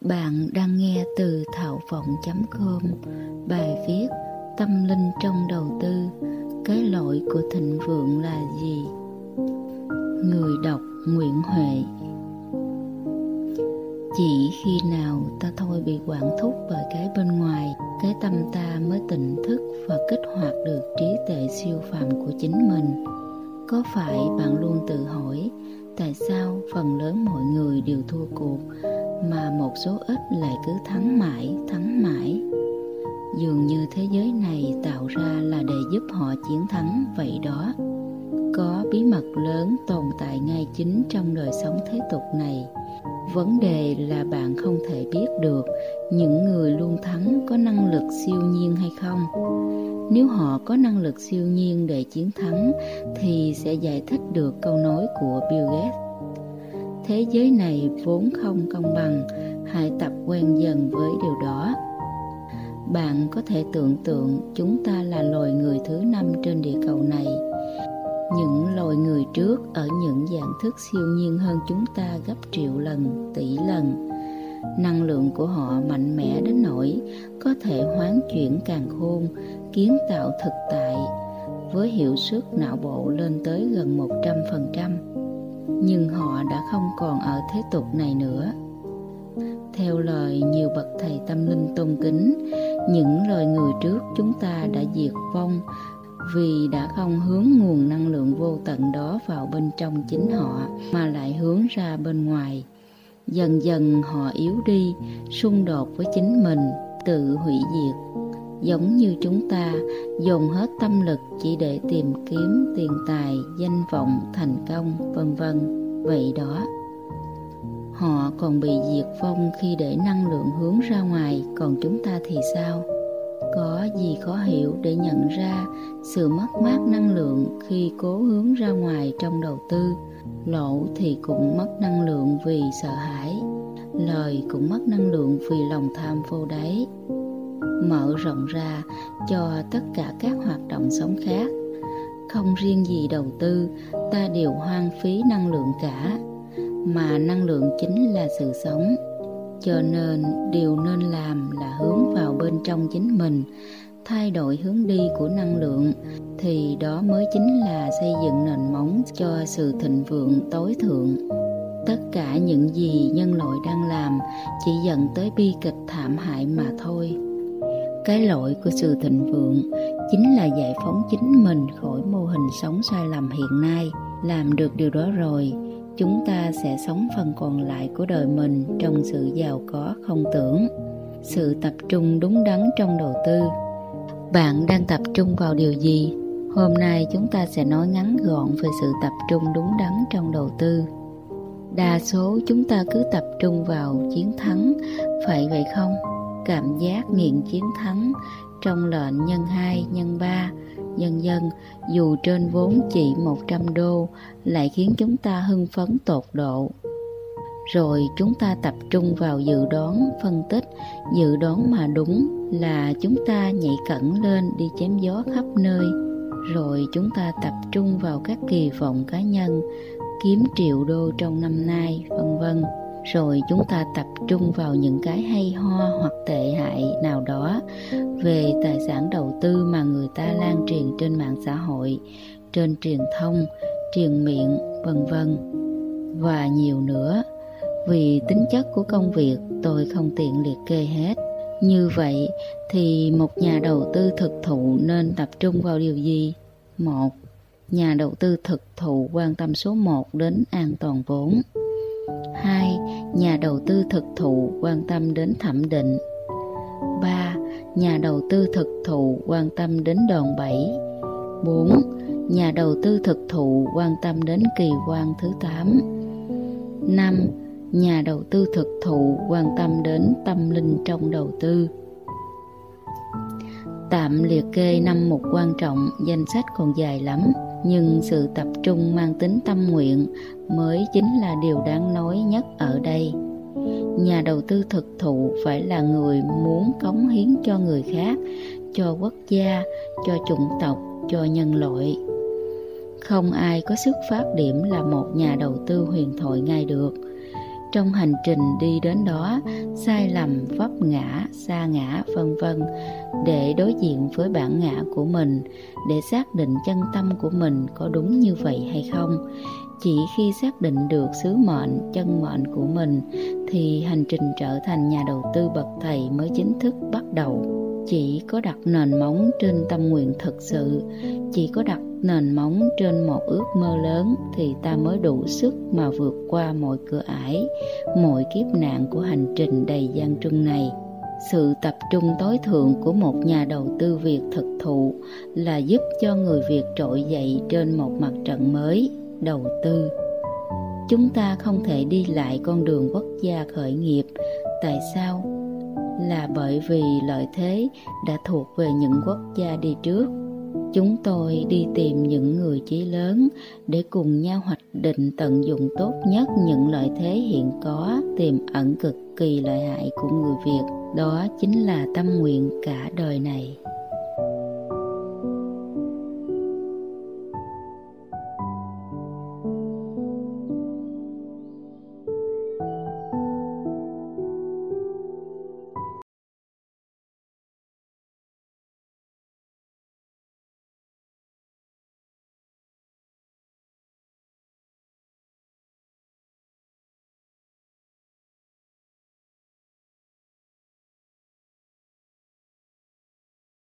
Bạn đang nghe từ thạo vọng.com bài viết Tâm linh trong đầu tư, Cái lỗi của thịnh vượng là gì? Người đọc Nguyễn Huệ Chỉ khi nào ta thôi bị quản thúc bởi cái bên ngoài, Cái tâm ta mới tỉnh thức và kích hoạt được trí tuệ siêu phàm của chính mình Có phải bạn luôn tự hỏi Tại sao phần lớn mọi người đều thua cuộc mà một số ít lại cứ thắng mãi thắng mãi. Dường như thế giới này tạo ra là để giúp họ chiến thắng, vậy đó. Có bí mật lớn tồn tại ngay chính trong đời sống thế tục này. Vấn đề là bạn không thể biết được những người luôn thắng có năng lực siêu nhiên hay không. Nếu họ có năng lực siêu nhiên để chiến thắng, thì sẽ giải thích được câu nói của bill gates thế giới này vốn không công bằng, hãy tập quen dần với điều đó. Bạn có thể tưởng tượng chúng ta là loài người thứ năm trên địa cầu này. Những loài người trước ở những dạng thức siêu nhiên hơn chúng ta gấp triệu lần, tỷ lần. Năng lượng của họ mạnh mẽ đến nỗi có thể hoán chuyển càng khôn, kiến tạo thực tại, với hiệu suất não bộ lên tới gần 100% nhưng họ đã không còn ở thế tục này nữa. Theo lời nhiều bậc thầy tâm linh tôn kính, những lời người trước chúng ta đã diệt vong vì đã không hướng nguồn năng lượng vô tận đó vào bên trong chính họ, mà lại hướng ra bên ngoài. Dần dần họ yếu đi, xung đột với chính mình, tự hủy diệt giống như chúng ta dồn hết tâm lực chỉ để tìm kiếm, tiền tài, danh vọng, thành công, vân vân. Vậy đó. Họ còn bị diệt vong khi để năng lượng hướng ra ngoài, còn chúng ta thì sao? Có gì khó hiểu để nhận ra sự mất mát năng lượng khi cố hướng ra ngoài trong đầu tư? Lỗ thì cũng mất năng lượng vì sợ hãi, lời cũng mất năng lượng vì lòng tham vô đáy mở rộng ra cho tất cả các hoạt động sống khác. Không riêng gì đầu tư, ta đều hoang phí năng lượng cả, mà năng lượng chính là sự sống. Cho nên, điều nên làm là hướng vào bên trong chính mình, thay đổi hướng đi của năng lượng, thì đó mới chính là xây dựng nền móng cho sự thịnh vượng tối thượng. Tất cả những gì nhân loại đang làm chỉ dẫn tới bi kịch thảm hại mà thôi cái lỗi của sự thịnh vượng chính là giải phóng chính mình khỏi mô hình sống sai lầm hiện nay. Làm được điều đó rồi, chúng ta sẽ sống phần còn lại của đời mình trong sự giàu có không tưởng. Sự tập trung đúng đắn trong đầu tư. Bạn đang tập trung vào điều gì? Hôm nay chúng ta sẽ nói ngắn gọn về sự tập trung đúng đắn trong đầu tư. Đa số chúng ta cứ tập trung vào chiến thắng, phải vậy không? Cảm giác nghiện chiến thắng trong lệnh nhân 2, nhân 3, nhân dân dù trên vốn chỉ 100 đô lại khiến chúng ta hưng phấn tột độ. Rồi chúng ta tập trung vào dự đoán, phân tích, dự đoán mà đúng là chúng ta nhảy cẩn lên đi chém gió khắp nơi. Rồi chúng ta tập trung vào các kỳ vọng cá nhân, kiếm triệu đô trong năm nay, vân vân rồi chúng ta tập trung vào những cái hay ho hoặc tệ hại nào đó về tài sản đầu tư mà người ta lan truyền trên mạng xã hội, trên truyền thông, truyền miệng, vân vân. Và nhiều nữa, vì tính chất của công việc tôi không tiện liệt kê hết. Như vậy thì một nhà đầu tư thực thụ nên tập trung vào điều gì? Một, nhà đầu tư thực thụ quan tâm số một đến an toàn vốn. 2. Nhà đầu tư thực thụ quan tâm đến thẩm định 3. Nhà đầu tư thực thụ quan tâm đến đòn bẩy 4. Nhà đầu tư thực thụ quan tâm đến kỳ quan thứ 8 5. Nhà đầu tư thực thụ quan tâm đến tâm linh trong đầu tư Tạm liệt kê năm mục quan trọng, danh sách còn dài lắm nhưng sự tập trung mang tính tâm nguyện mới chính là điều đáng nói nhất ở đây. Nhà đầu tư thực thụ phải là người muốn cống hiến cho người khác, cho quốc gia, cho chủng tộc, cho nhân loại. Không ai có sức phát điểm là một nhà đầu tư huyền thoại ngay được trong hành trình đi đến đó, sai lầm, vấp ngã xa ngã, vân vân, để đối diện với bản ngã của mình, để xác định chân tâm của mình có đúng như vậy hay không. Chỉ khi xác định được sứ mệnh, chân mệnh của mình, thì hành trình trở thành nhà đầu tư bậc thầy mới chính thức bắt đầu chỉ có đặt nền móng trên tâm nguyện thực sự, chỉ có đặt nền móng trên một ước mơ lớn thì ta mới đủ sức mà vượt qua mọi cửa ải, mọi kiếp nạn của hành trình đầy gian truân này. Sự tập trung tối thượng của một nhà đầu tư việt thực thụ là giúp cho người việt trỗi dậy trên một mặt trận mới, đầu tư. Chúng ta không thể đi lại con đường quốc gia khởi nghiệp, tại sao? Là bởi vì lợi thế đã thuộc về những quốc gia đi trước. Chúng tôi đi tìm những người chí lớn để cùng nhau hoạch định tận dụng tốt nhất những lợi thế hiện có, tiềm ẩn cực kỳ lợi hại của người việt. Đó chính là tâm nguyện cả đời này.